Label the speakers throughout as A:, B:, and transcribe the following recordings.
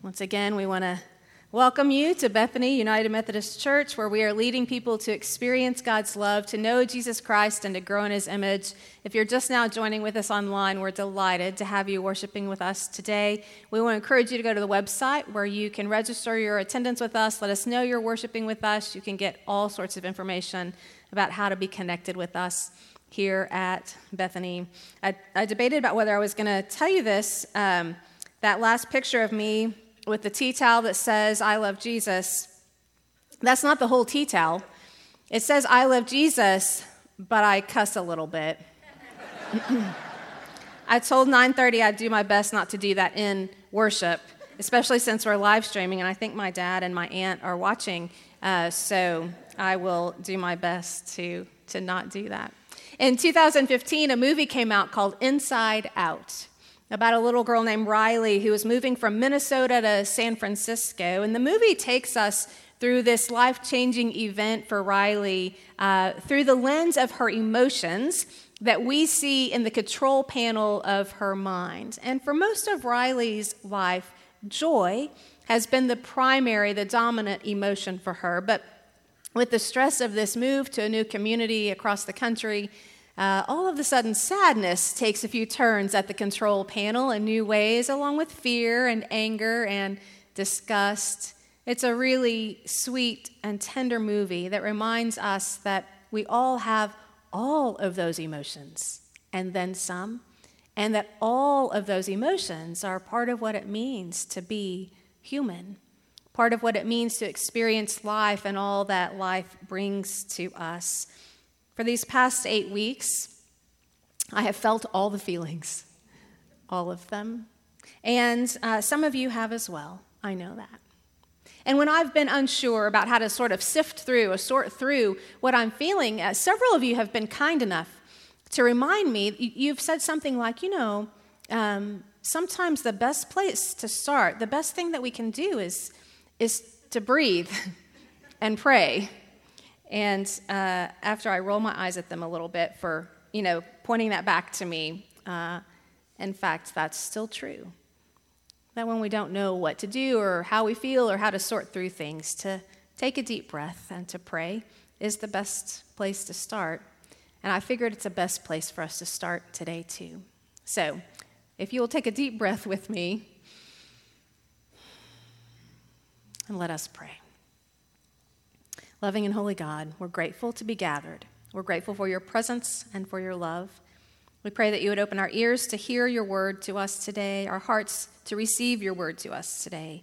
A: Once again, we want to welcome you to Bethany United Methodist Church, where we are leading people to experience God's love, to know Jesus Christ, and to grow in his image. If you're just now joining with us online, we're delighted to have you worshiping with us today. We want to encourage you to go to the website where you can register your attendance with us. Let us know you're worshiping with us. You can get all sorts of information about how to be connected with us here at Bethany. I, I debated about whether I was going to tell you this. Um, that last picture of me with the tea towel that says, I love Jesus, that's not the whole tea towel. It says, I love Jesus, but I cuss a little bit. I told 9:30 I'd do my best not to do that in worship, especially since we're live streaming, and I think my dad and my aunt are watching. Uh, so I will do my best to to not do that. In 2015, a movie came out called Inside Out about a little girl named Riley who was moving from Minnesota to San Francisco. And the movie takes us through this life changing event for Riley uh, through the lens of her emotions that we see in the control panel of her mind. And for most of Riley's life, joy has been the primary, the dominant emotion for her. But with the stress of this move to a new community across the country, uh, all of a sudden, sadness takes a few turns at the control panel in new ways, along with fear and anger and disgust. It's a really sweet and tender movie that reminds us that we all have all of those emotions and then some, and that all of those emotions are part of what it means to be human, part of what it means to experience life and all that life brings to us. For these past eight weeks, I have felt all the feelings, all of them. And uh, some of you have as well. I know that. And when I've been unsure about how to sort of sift through or sort through what I'm feeling, uh, several of you have been kind enough to remind me. You've said something like, you know, um, sometimes the best place to start, the best thing that we can do is, is to breathe and pray. And uh, after I roll my eyes at them a little bit for, you know, pointing that back to me, uh, in fact, that's still true. That when we don't know what to do or how we feel or how to sort through things, to take a deep breath and to pray is the best place to start. And I figured it's the best place for us to start today, too. So, if you will take a deep breath with me, and let us pray. Loving and holy God, we're grateful to be gathered. We're grateful for your presence and for your love. We pray that you would open our ears to hear your word to us today, our hearts to receive your word to us today,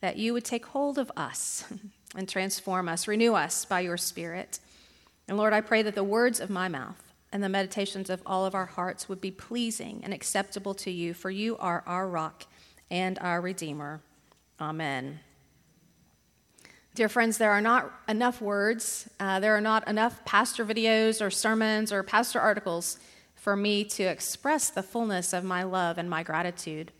A: that you would take hold of us and transform us, renew us by your Spirit. And Lord, I pray that the words of my mouth and the meditations of all of our hearts would be pleasing and acceptable to you, for you are our rock and our Redeemer. Amen. Dear friends, there are not enough words, uh, there are not enough pastor videos or sermons or pastor articles for me to express the fullness of my love and my gratitude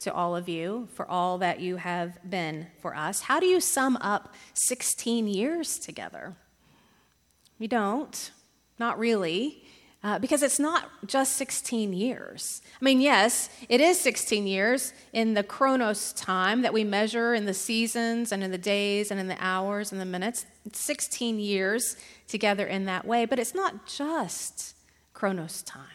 A: to all of you for all that you have been for us. How do you sum up 16 years together? You don't, not really uh, because it's not just 16 years. I mean, yes, it is 16 years in the chronos time that we measure in the seasons and in the days and in the hours and the minutes. It's 16 years together in that way, but it's not just chronos time.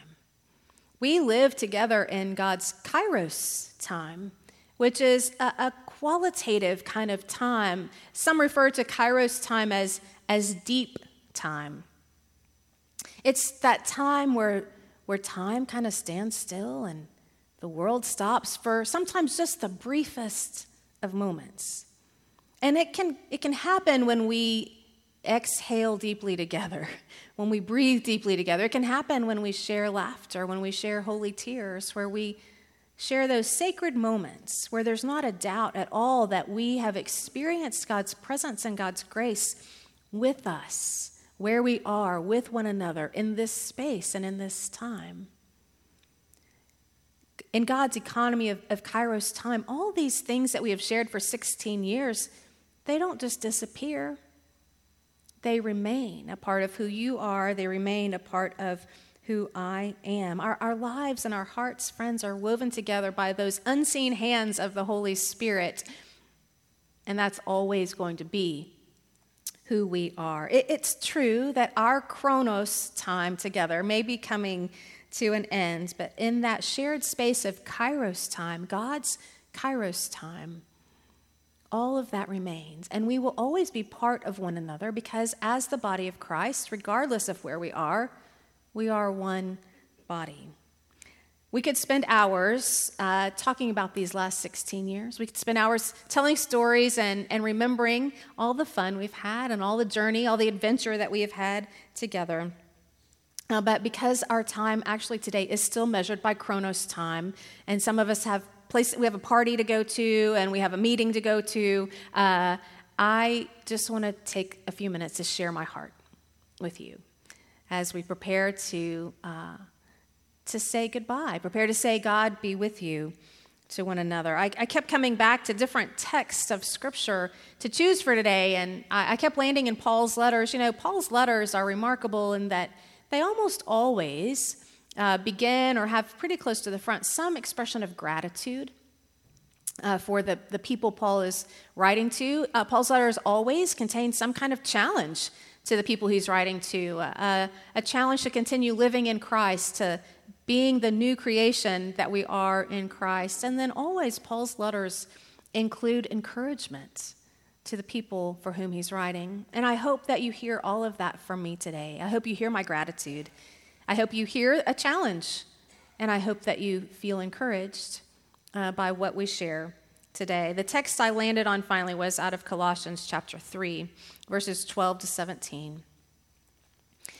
A: We live together in God's kairos time, which is a, a qualitative kind of time. Some refer to kairos time as, as deep time. It's that time where, where time kind of stands still and the world stops for sometimes just the briefest of moments. And it can, it can happen when we exhale deeply together, when we breathe deeply together. It can happen when we share laughter, when we share holy tears, where we share those sacred moments where there's not a doubt at all that we have experienced God's presence and God's grace with us where we are with one another in this space and in this time. In God's economy of, of Kairos time, all these things that we have shared for 16 years, they don't just disappear. They remain a part of who you are, they remain a part of who I am. Our, our lives and our hearts, friends, are woven together by those unseen hands of the Holy Spirit. And that's always going to be who we are. It, it's true that our chronos time together may be coming to an end, but in that shared space of kairos time, God's kairos time, all of that remains. And we will always be part of one another because, as the body of Christ, regardless of where we are, we are one body. We could spend hours uh, talking about these last 16 years. We could spend hours telling stories and, and remembering all the fun we've had and all the journey, all the adventure that we have had together. Uh, but because our time actually today is still measured by Chronos time, and some of us have place, we have a party to go to and we have a meeting to go to, uh, I just want to take a few minutes to share my heart with you as we prepare to, uh, to say goodbye, prepare to say, God be with you to one another. I, I, kept coming back to different texts of Scripture to choose for today, and I, I, kept landing in Paul's letters. You know, Paul's letters are remarkable in that they almost always uh, begin or have pretty close to the front some expression of gratitude. Uh, for the, the people Paul is writing to. Uh, Paul's letters always contain some kind of challenge to the people he's writing to, uh, a challenge to continue living in Christ, to being the new creation that we are in Christ. And then always, Paul's letters include encouragement to the people for whom he's writing. And I hope that you hear all of that from me today. I hope you hear my gratitude. I hope you hear a challenge. And I hope that you feel encouraged uh, by what we share today. The text I landed on finally was out of Colossians chapter 3, verses 12 to 17.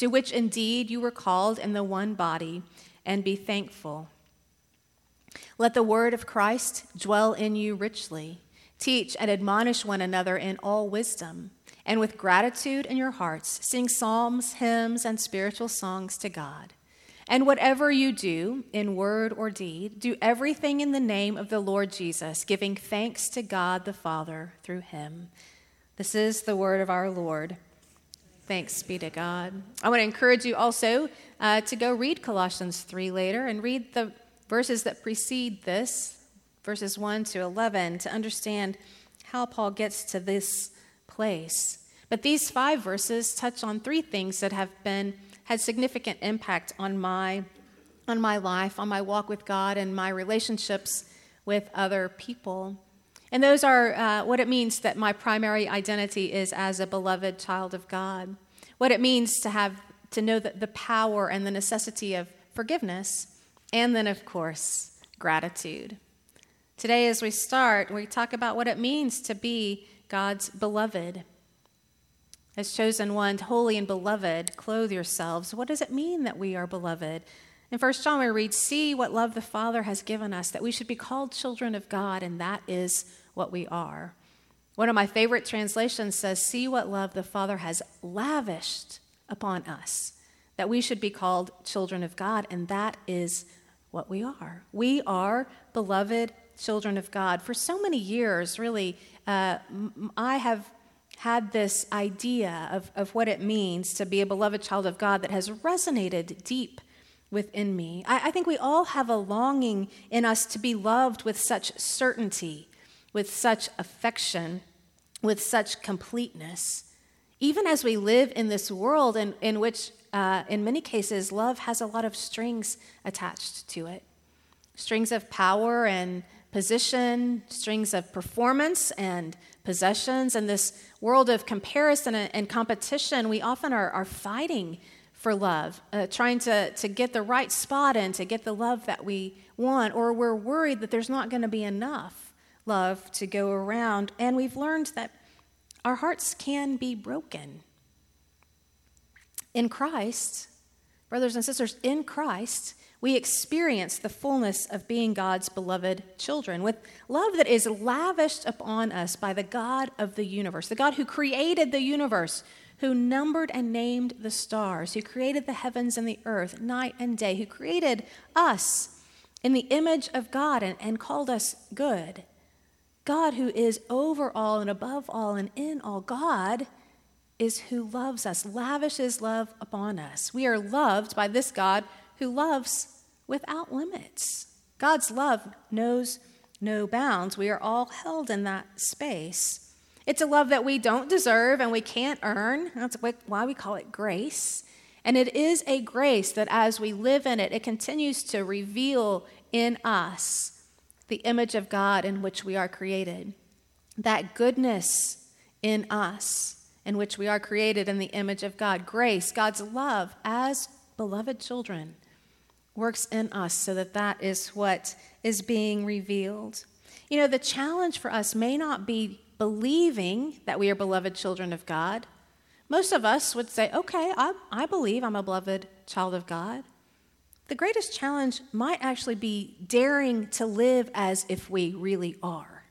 A: to which indeed you were called in the one body, and be thankful. Let the word of Christ dwell in you richly. Teach and admonish one another in all wisdom, and with gratitude in your hearts, sing psalms, hymns, and spiritual songs to God. And whatever you do, in word or deed, do everything in the name of the Lord Jesus, giving thanks to God the Father through him. This is the word of our Lord. Thanks be to God. I want to encourage you also uh, to go read Colossians 3 later and read the verses that precede this, verses 1 to 11, to understand how Paul gets to this place. But these five verses touch on three things that have been had significant impact on my on my life, on my walk with God, and my relationships with other people. And those are uh, what it means that my primary identity is as a beloved child of God. What it means to have to know that the power and the necessity of forgiveness, and then, of course, gratitude. Today, as we start, we talk about what it means to be God's beloved. As chosen ones, holy and beloved, clothe yourselves. What does it mean that we are beloved? In 1 John, we read, See what love the Father has given us, that we should be called children of God, and that is what we are. One of my favorite translations says, See what love the Father has lavished upon us, that we should be called children of God, and that is what we are. We are beloved children of God. For so many years, really, uh, I have had this idea of, of what it means to be a beloved child of God that has resonated deep within me. I, I think we all have a longing in us to be loved with such certainty, with such affection, with such completeness. Even as we live in this world in, in which, uh, in many cases, love has a lot of strings attached to it strings of power and position, strings of performance and possessions. In this world of comparison and competition, we often are, are fighting for love, uh, trying to, to get the right spot and to get the love that we want, or we're worried that there's not going to be enough love to go around. And we've learned that our hearts can be broken. In Christ, brothers and sisters, in Christ, we experience the fullness of being God's beloved children with love that is lavished upon us by the God of the universe, the God who created the universe, who numbered and named the stars, who created the heavens and the earth, night and day, who created us in the image of God and, and called us good. God, who is over all and above all and in all, God is who loves us, lavishes love upon us. We are loved by this God who loves without limits. God's love knows no bounds. We are all held in that space. It's a love that we don't deserve and we can't earn. That's why we call it grace. And it is a grace that as we live in it, it continues to reveal in us the image of God in which we are created. That goodness in us in which we are created in the image of God. Grace, God's love as beloved children works in us so that that is what is being revealed. You know, the challenge for us may not be believing that we are beloved children of God. Most of us would say, okay, I, I believe I'm a beloved child of God. The greatest challenge might actually be daring to live as if we really are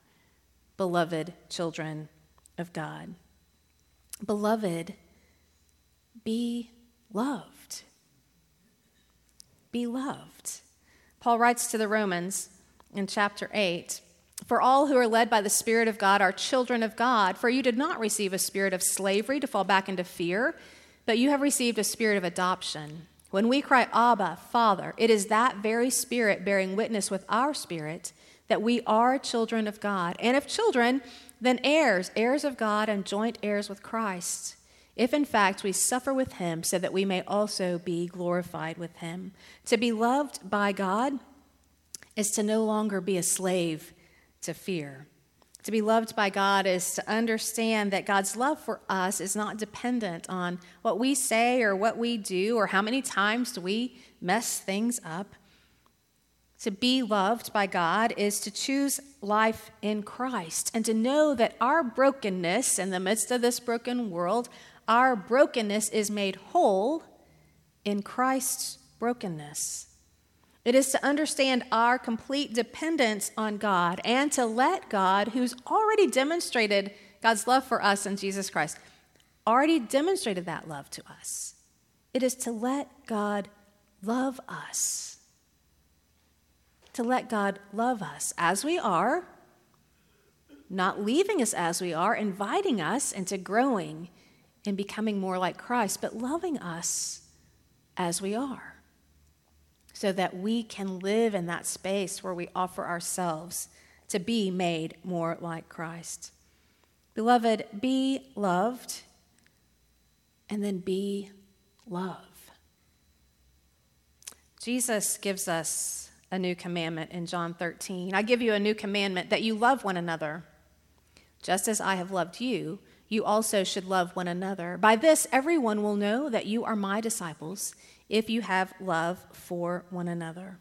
A: beloved children of God. Beloved, be loved be loved. Paul writes to the Romans in chapter 8 For all who are led by the Spirit of God are children of God, for you did not receive a spirit of slavery to fall back into fear, but you have received a spirit of adoption. When we cry, Abba, Father, it is that very Spirit bearing witness with our spirit that we are children of God. And if children, then heirs, heirs of God and joint heirs with Christ if in fact we suffer with him, so that we may also be glorified with him. To be loved by God is to no longer be a slave to fear. To be loved by God is to understand that God's love for us is not dependent on what we say or what we do or how many times do we mess things up. To be loved by God is to choose life in Christ and to know that our brokenness in the midst of this broken world our brokenness is made whole in Christ's brokenness. It is to understand our complete dependence on God and to let God, who's already demonstrated God's love for us in Jesus Christ, already demonstrated that love to us. It is to let God love us. To let God love us as we are, not leaving us as we are, inviting us into growing and becoming more like Christ, but loving us as we are, so that we can live in that space where we offer ourselves to be made more like Christ. Beloved, be loved and then be love. Jesus gives us a new commandment in John 13. I give you a new commandment that you love one another. Just as I have loved you, you also should love one another. By this, everyone will know that you are my disciples if you have love for one another.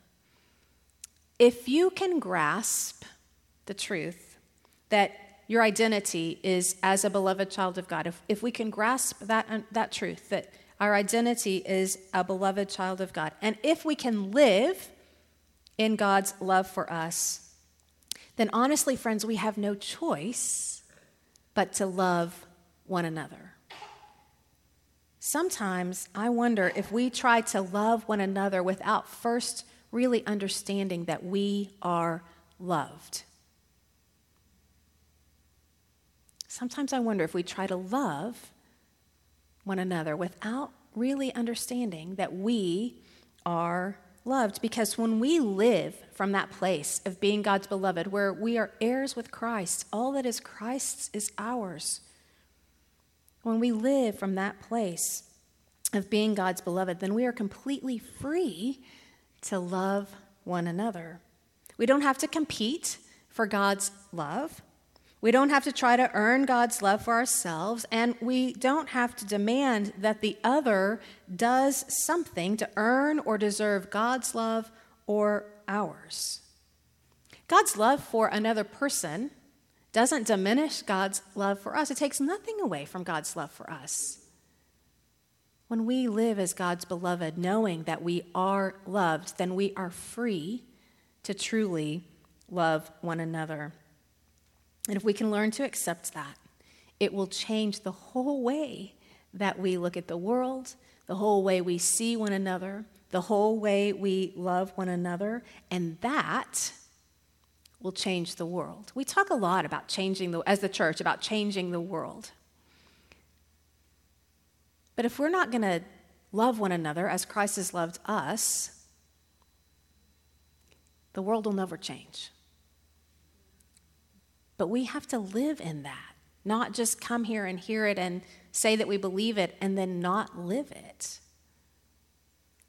A: If you can grasp the truth that your identity is as a beloved child of God, if, if we can grasp that, uh, that truth, that our identity is a beloved child of God, and if we can live in God's love for us, then honestly, friends, we have no choice but to love one another. Sometimes I wonder if we try to love one another without first really understanding that we are loved. Sometimes I wonder if we try to love one another without really understanding that we are loved because when we live from that place of being God's beloved, where we are heirs with Christ, all that is Christ's is ours. When we live from that place of being God's beloved, then we are completely free to love one another. We don't have to compete for God's love. We don't have to try to earn God's love for ourselves, and we don't have to demand that the other does something to earn or deserve God's love or ours. God's love for another person doesn't diminish God's love for us, it takes nothing away from God's love for us. When we live as God's beloved, knowing that we are loved, then we are free to truly love one another. And if we can learn to accept that, it will change the whole way that we look at the world, the whole way we see one another, the whole way we love one another, and that will change the world. We talk a lot about changing the as the church about changing the world. But if we're not going to love one another as Christ has loved us, the world will never change. But we have to live in that, not just come here and hear it and say that we believe it and then not live it.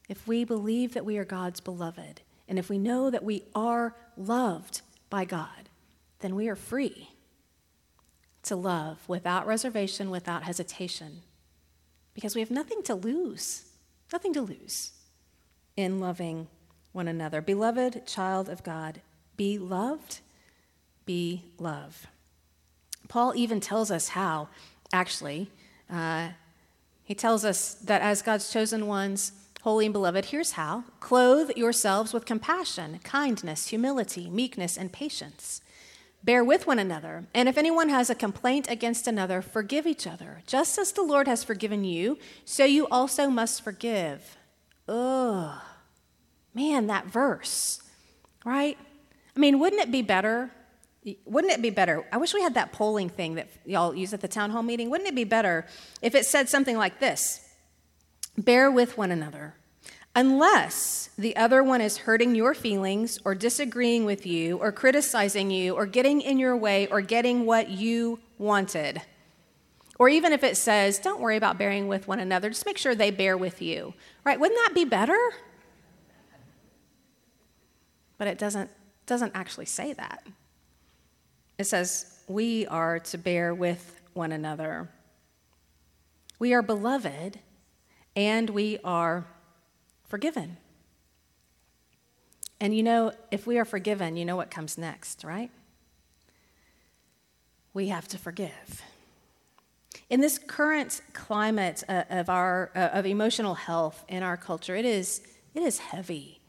A: If we believe that we are God's beloved, and if we know that we are loved by God, then we are free to love without reservation, without hesitation because we have nothing to lose, nothing to lose in loving one another. Beloved child of God, be loved, be love. Paul even tells us how, actually. Uh, he tells us that as God's chosen ones, holy and beloved, here's how clothe yourselves with compassion, kindness, humility, meekness, and patience. Bear with one another, and if anyone has a complaint against another, forgive each other. Just as the Lord has forgiven you, so you also must forgive. Ugh. Man, that verse, right? I mean, wouldn't it be better? Wouldn't it be better? I wish we had that polling thing that y'all use at the town hall meeting. Wouldn't it be better if it said something like this Bear with one another, unless the other one is hurting your feelings or disagreeing with you or criticizing you or getting in your way or getting what you wanted. Or even if it says, don't worry about bearing with one another, just make sure they bear with you. Right? Wouldn't that be better? But it doesn't, doesn't actually say that. It says, we are to bear with one another. We are beloved and we are forgiven. And you know, if we are forgiven, you know what comes next, right? We have to forgive. In this current climate uh, of, our, uh, of emotional health in our culture, it is, it is heavy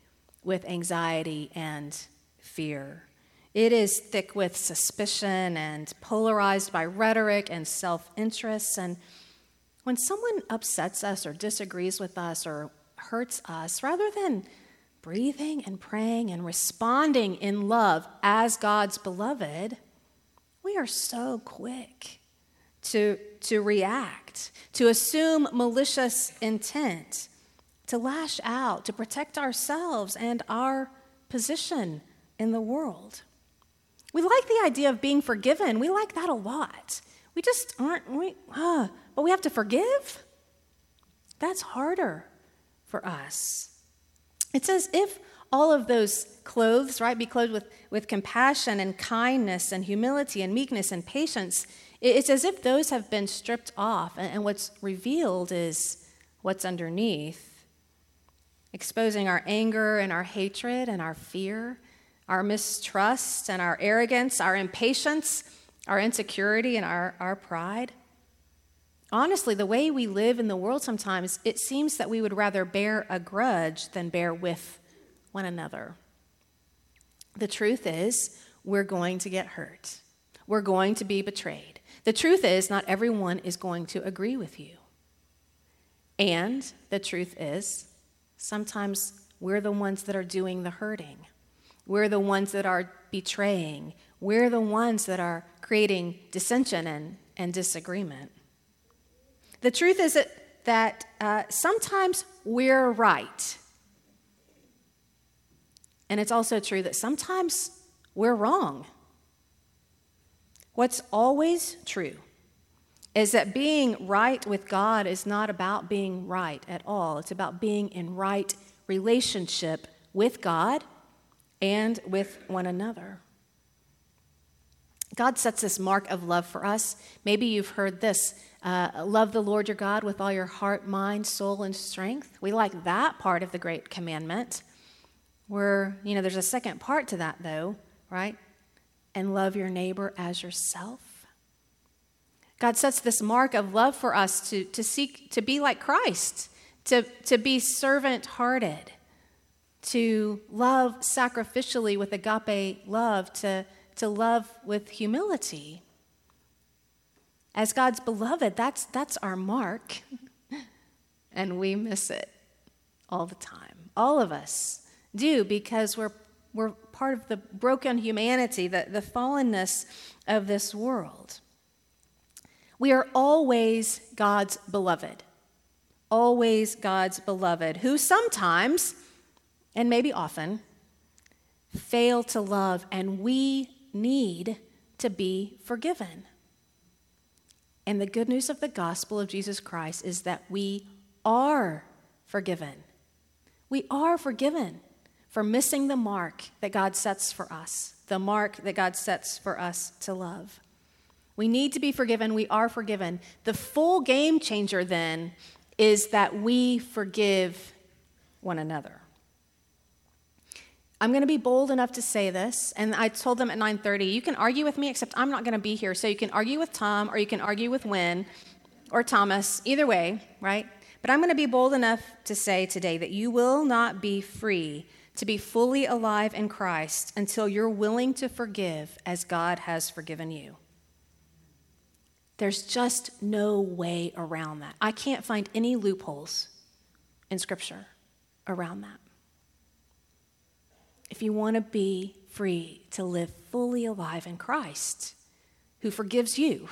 A: with anxiety and fear. It is thick with suspicion and polarized by rhetoric and self interest. And when someone upsets us or disagrees with us or hurts us, rather than breathing and praying and responding in love as God's beloved, we are so quick to, to react, to assume malicious intent, to lash out, to protect ourselves and our position in the world. We like the idea of being forgiven. We like that a lot. We just aren't, we, uh, but we have to forgive? That's harder for us. It says, if all of those clothes, right, be clothed with, with compassion and kindness and humility and meekness and patience. It's as if those have been stripped off, and, and what's revealed is what's underneath, exposing our anger and our hatred and our fear, our mistrust and our arrogance, our impatience, our insecurity and our, our pride honestly, the way we live in the world sometimes, it seems that we would rather bear a grudge than bear with one another. The truth is, we're going to get hurt. We're going to be betrayed. The truth is, not everyone is going to agree with you. And the truth is, sometimes we're the ones that are doing the hurting. We're the ones that are betraying. We're the ones that are creating dissension and, and disagreement. The truth is that, that uh, sometimes we're right. And it's also true that sometimes we're wrong. What's always true is that being right with God is not about being right at all. It's about being in right relationship with God and with one another. God sets this mark of love for us. Maybe you've heard this uh, love the Lord your God with all your heart, mind, soul, and strength. We like that part of the great commandment. Where, you know, there's a second part to that, though, right? And love your neighbor as yourself. God sets this mark of love for us to, to seek to be like Christ, to, to be servant hearted, to love sacrificially with agape love, to, to love with humility. As God's beloved, that's, that's our mark. and we miss it all the time. All of us do because we're, we're part of the broken humanity, the, the fallenness of this world. We are always God's beloved. Always God's beloved, who sometimes, and maybe often, fail to love, and we need to be forgiven. And the good news of the gospel of Jesus Christ is that we are forgiven. We are forgiven for missing the mark that God sets for us, the mark that God sets for us to love. We need to be forgiven. We are forgiven. The full game changer then is that we forgive one another. I'm going to be bold enough to say this, and I told them at 9:30, you can argue with me, except I'm not going to be here. So you can argue with Tom, or you can argue with Win, or Thomas. Either way, right? But I'm going to be bold enough to say today that you will not be free to be fully alive in Christ until you're willing to forgive as God has forgiven you. There's just no way around that. I can't find any loopholes in Scripture around that. If you want to be free to live fully alive in Christ, who forgives you,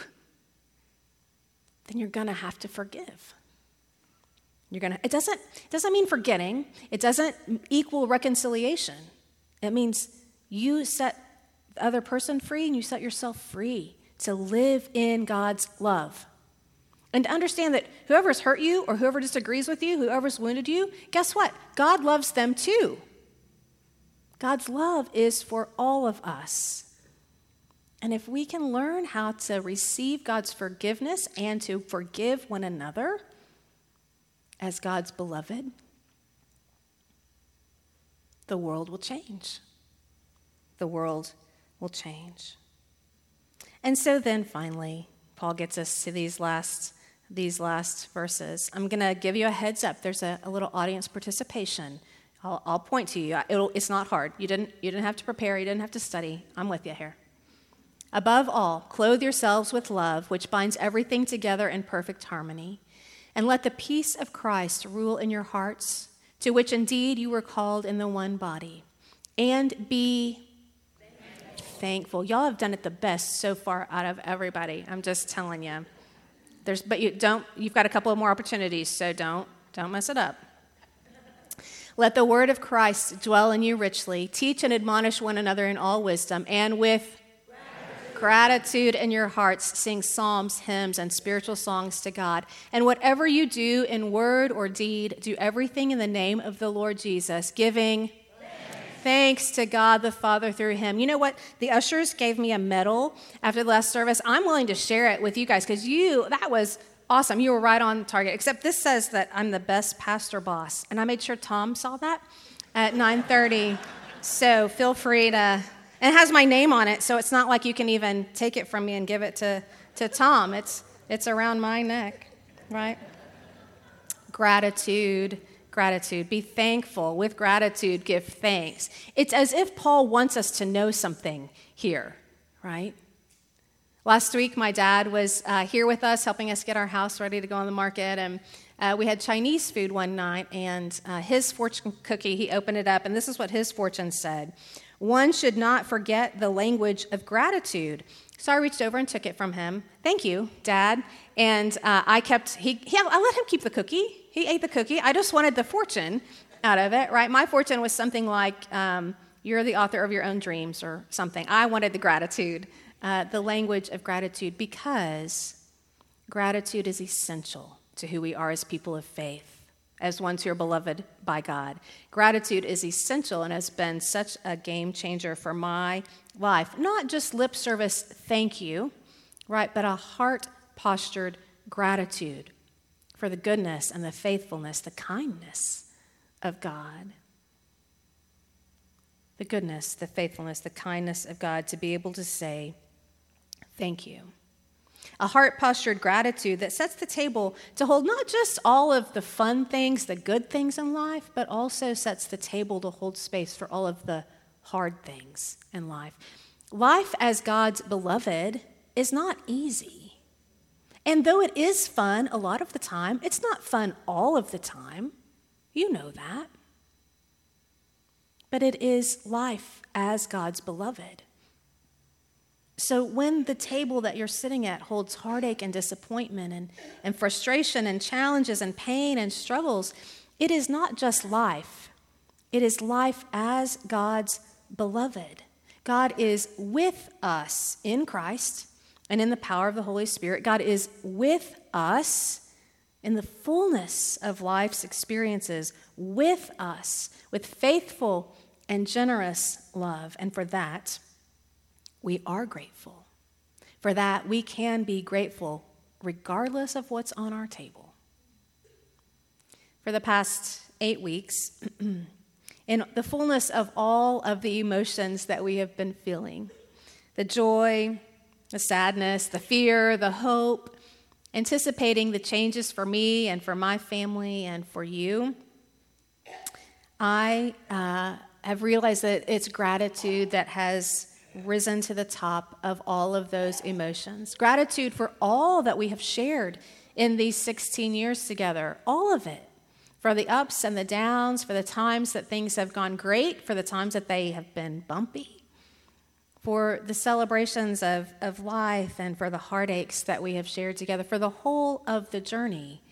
A: then you're going to have to forgive. You're gonna, it doesn't, it doesn't mean forgetting, it doesn't equal reconciliation. It means you set the other person free and you set yourself free to live in God's love. And to understand that whoever's hurt you or whoever disagrees with you, whoever's wounded you, guess what? God loves them too. God's love is for all of us. And if we can learn how to receive God's forgiveness and to forgive one another, as God's beloved, the world will change. The world will change. And so then finally, Paul gets us to these last these last verses. I'm going to give you a heads up. There's a, a little audience participation. I'll, I'll point to you. It'll, it's not hard. You didn't, you didn't have to prepare, you didn't have to study. I'm with you here. Above all, clothe yourselves with love, which binds everything together in perfect harmony. And let the peace of Christ rule in your hearts, to which indeed you were called in the one body. And be thankful. thankful. Y'all have done it the best so far out of everybody. I'm just telling you. There's, but you don't. You've got a couple of more opportunities, so don't don't mess it up. Let the word of Christ dwell in you richly. Teach and admonish one another in all wisdom, and with gratitude in your hearts, sing psalms, hymns, and spiritual songs to God. And whatever you do in word or deed, do everything in the name of the Lord Jesus, giving thanks to God the Father through him. You know what? The ushers gave me a medal after the last service. I'm willing to share it with you guys because you, that was awesome. You were right on target. Except this says that I'm the best pastor boss. And I made sure Tom saw that at 9:30. So feel free to and it has my name on it, so it's not like you can even take it from me and give it to, to Tom. It's, it's around my neck, right? Gratitude, gratitude. Be thankful. With gratitude, give thanks. It's as if Paul wants us to know something here, right? Last week, my dad was uh, here with us, helping us get our house ready to go on the market, and uh, we had Chinese food one night, and uh, his fortune cookie, he opened it up, and this is what his fortune said one should not forget the language of gratitude. So I reached over and took it from him. Thank you, Dad. And uh, I kept, he, he, I let him keep the cookie. He ate the cookie. I just wanted the fortune out of it, right? My fortune was something like, um, you're the author of your own dreams or something. I wanted the gratitude, uh, the language of gratitude, because gratitude is essential to who we are as people of faith as ones who are beloved by God. Gratitude is essential and has been such a game changer for my life. Not just lip service, thank you, right, but a heart postured gratitude for the goodness and the faithfulness, the kindness of God. The goodness, the faithfulness, the kindness of God to be able to say, thank you. a heart postured gratitude that sets the table to hold not just all of the fun things, the good things in life, but also sets the table to hold space for all of the hard things in life. Life as God's beloved is not easy. And though it is fun a lot of the time, it's not fun all of the time. You know that. But it is life as God's beloved. So when the table that you're sitting at holds heartache and disappointment and, and frustration and challenges and pain and struggles, it is not just life, it is life as God's beloved. God is with us in Christ and in the power of the Holy Spirit. God is with us in the fullness of life's experiences, with us, with faithful and generous love. And for that, we are grateful. For that, we can be grateful regardless of what's on our table. For the past eight weeks, in the fullness of all of the emotions that we have been feeling the joy, the sadness, the fear, the hope, anticipating the changes for me and for my family and for you, I uh, have realized that it's gratitude that has risen to the top of all of those emotions. Gratitude for all that we have shared in these 16 years together, all of it. For the ups and the downs, for the times that things have gone great, for the times that they have been bumpy, for the celebrations of, of life, and for the heartaches that we have shared together, for the whole of the journey.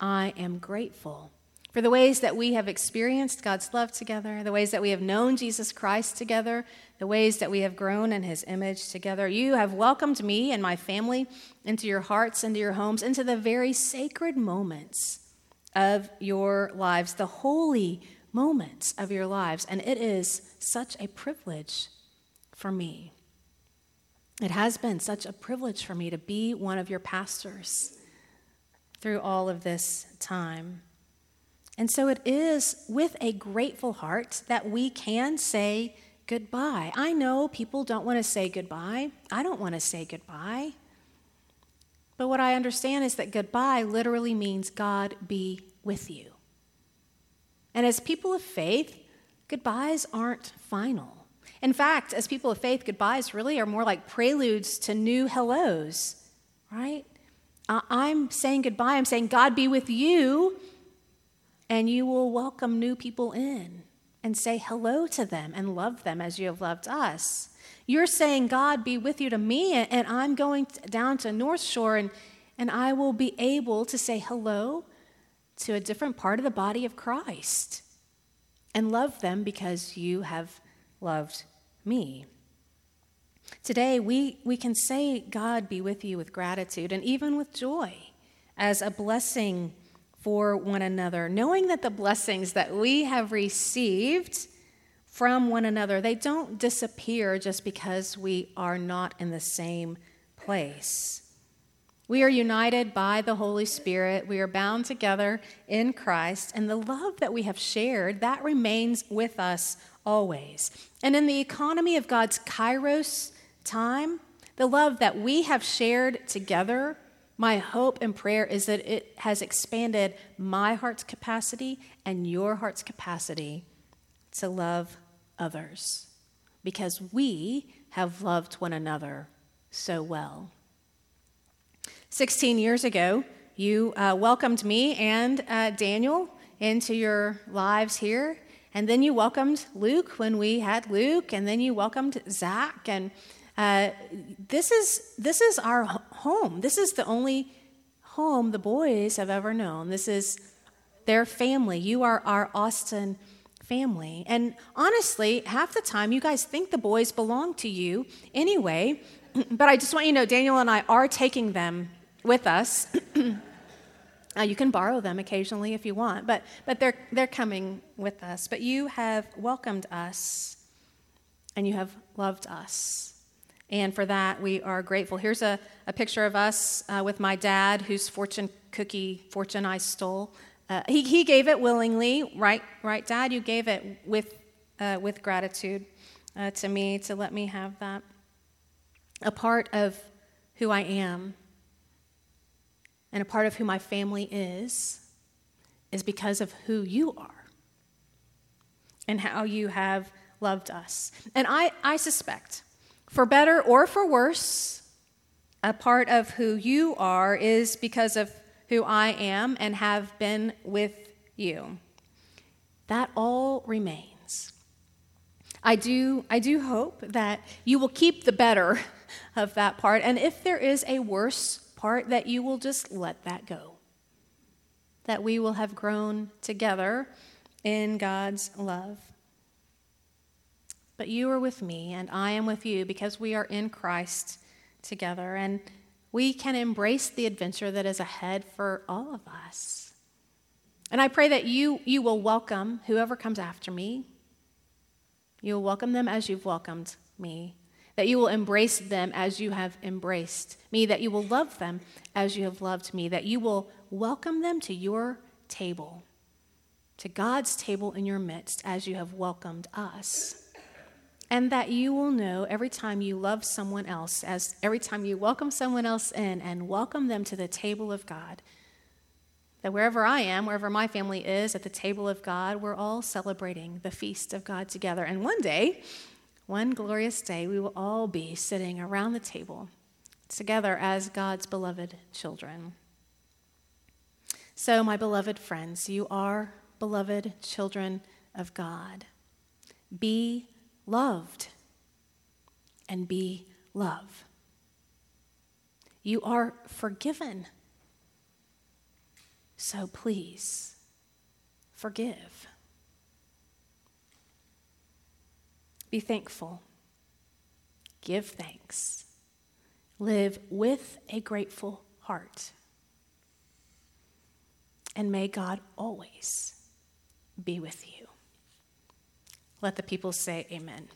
A: I am grateful for the ways that we have experienced God's love together, the ways that we have known Jesus Christ together, the ways that we have grown in his image together. You have welcomed me and my family into your hearts, into your homes, into the very sacred moments of your lives, the holy moments of your lives. And it is such a privilege for me. It has been such a privilege for me to be one of your pastors through all of this time. And so it is with a grateful heart that we can say goodbye. I know people don't want to say goodbye. I don't want to say goodbye. But what I understand is that goodbye literally means God be with you. And as people of faith, goodbyes aren't final. In fact, as people of faith, goodbyes really are more like preludes to new hellos, right? Uh, I'm saying goodbye. I'm saying, God be with you and you will welcome new people in and say hello to them and love them as you have loved us. You're saying, God, be with you to me, and I'm going down to North Shore, and, and I will be able to say hello to a different part of the body of Christ and love them because you have loved me. Today, we, we can say, God be with you with gratitude and even with joy as a blessing for one another, knowing that the blessings that we have received from one another, they don't disappear just because we are not in the same place. We are united by the Holy Spirit. We are bound together in Christ, and the love that we have shared, that remains with us always. And in the economy of God's kairos time, the love that we have shared together my hope and prayer is that it has expanded my heart's capacity and your heart's capacity to love others because we have loved one another so well. 16 years ago, you uh, welcomed me and uh, Daniel into your lives here. And then you welcomed Luke when we had Luke, and then you welcomed Zach. And uh, this, is, this is our home. This is the only home the boys have ever known. This is their family. You are our Austin family. And honestly, half the time you guys think the boys belong to you anyway. But I just want you to know Daniel and I are taking them with us. uh, you can borrow them occasionally if you want, but, but they're, they're coming with us. But you have welcomed us and you have loved us. And for that, we are grateful. Here's a, a picture of us uh, with my dad, whose fortune cookie fortune I stole. Uh, he, he gave it willingly, right? Right, Dad? You gave it with, uh, with gratitude uh, to me to let me have that. A part of who I am and a part of who my family is, is because of who you are and how you have loved us. And I, I suspect, for better or for worse, a part of who you are is because of who I am and have been with you. That all remains. I do, I do hope that you will keep the better of that part, and if there is a worse part, that you will just let that go. That we will have grown together in God's love. But you are with me, and I am with you because we are in Christ together, and we can embrace the adventure that is ahead for all of us. And I pray that you, you will welcome whoever comes after me. You will welcome them as you've welcomed me. That you will embrace them as you have embraced me. That you will love them as you have loved me. That you will welcome them to your table, to God's table in your midst as you have welcomed us and that you will know every time you love someone else, as every time you welcome someone else in and welcome them to the table of God, that wherever I am, wherever my family is at the table of God, we're all celebrating the feast of God together. And one day, one glorious day, we will all be sitting around the table together as God's beloved children. So, my beloved friends, you are beloved children of God. Be loved and be love. You are forgiven. So please forgive. Be thankful. Give thanks. Live with a grateful heart. And may God always be with you. Let the people say, Amen.